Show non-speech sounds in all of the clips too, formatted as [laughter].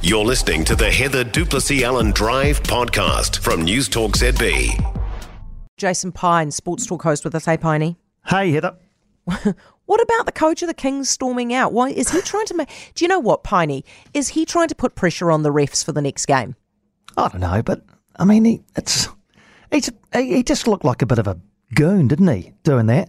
You're listening to the Heather du Plessis-Allan Drive podcast from News Talk ZB. Jason Pine, Sports Talk host with us. Hey, Piney. Hey, Heather. [laughs] What about the coach of the Kings storming out? Why is he trying to make? Do you know what, Piney? Is he trying to put pressure on the refs for the next game? I don't know, but I mean, he, it's he's, he he just looked like a bit of a goon, didn't he, doing that?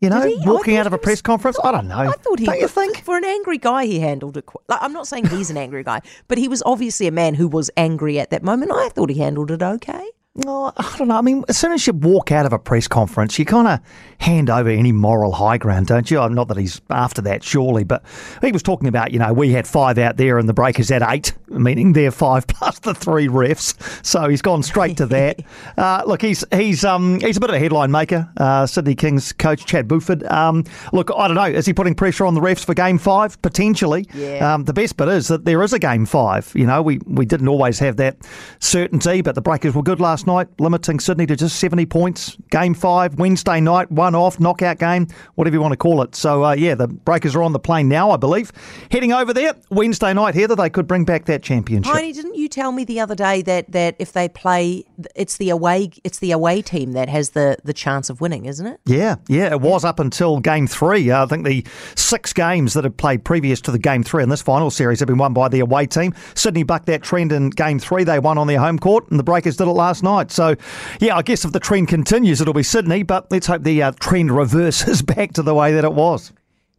You know? I walking out of a press conference. I don't know. I thought he. Don't you think? for an angry guy, he handled it. Quite, like, I'm not saying he's an angry guy, but he was obviously a man who was angry at that moment. I thought he handled it okay. Oh, I don't know. I mean, as soon as you walk out of a press conference, you kind of hand over any moral high ground, don't you? Not that he's after that, surely, but he was talking about, you know, we had five out there and the breakers had eight, meaning they're five [laughs] plus the three refs. So he's gone straight to that. [laughs] uh, look, he's he's um he's a bit of a headline maker. Uh, Sydney Kings coach Chase Buford. Um, look, I don't know. Is he putting pressure on the refs for Game Five potentially? Yeah. Um, the best bit is that there is a Game Five. You know, we we didn't always have that certainty, but the breakers were good last night, limiting Sydney to just 70 points. Game five, Wednesday night, one off, knockout game, whatever you want to call it. So, uh, yeah, the breakers are on the plane now, I believe. Heading over there, Wednesday night, Heather, they could bring back that championship. Piney, didn't you tell me the other day that, that if they play, it's the away it's the away team that has the, the chance of winning, isn't it? Yeah, yeah, it was up until game three. Uh, I think the six games that had played previous to the game three in this final series have been won by the away team. Sydney bucked that trend in game three. They won on their home court, and the Breakers did it last night. So, yeah, I guess if the trend continues, it'll be Sydney, but let's hope the uh, trend reverses [laughs] back to the way that it was.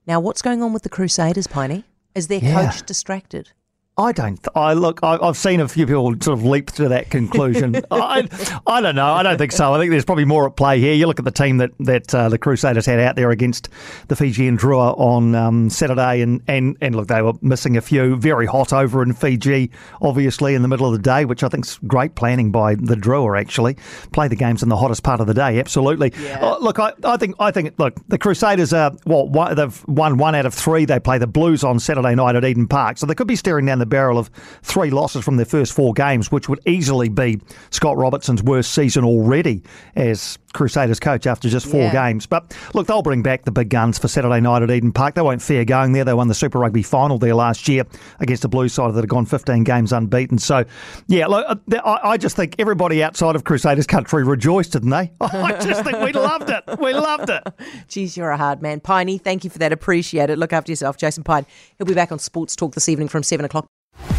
Now, what's going on with the Crusaders, Piney? Is their Yeah. coach distracted? I don't. I look. I, I've seen a few people sort of leap to that conclusion. [laughs] I, I don't know. I don't think so. I think there's probably more at play here. You look at the team that that uh, the Crusaders had out there against the Fijian Drua on um, Saturday, and, and and look, they were missing a few. Very hot over in Fiji, obviously in the middle of the day, which I think's great planning by the Drua. Actually, play the games in the hottest part of the day. Absolutely. Uh, look, I, I think I think look, the Crusaders are what one, they've won one out of three. They play the Blues on Saturday night at Eden Park, so they could be staring down the barrel of three losses from their first four games, which would easily be Scott Robertson's worst season already as Crusaders coach after just four Yeah. games. But look, they'll bring back the big guns for Saturday night at Eden Park. They won't fear going there. They won the Super Rugby final there last year against the Blue side that had gone 15 games unbeaten. So, yeah, look, uh, I, I just think everybody outside of Crusaders country rejoiced, didn't they? [laughs] I just think we loved it. We loved it. [laughs] Geez, you're a hard man. Piney, thank you for that. Appreciate it. Look after yourself. Jason Pine. He'll be back on Sports Talk this evening from 7 o'clock.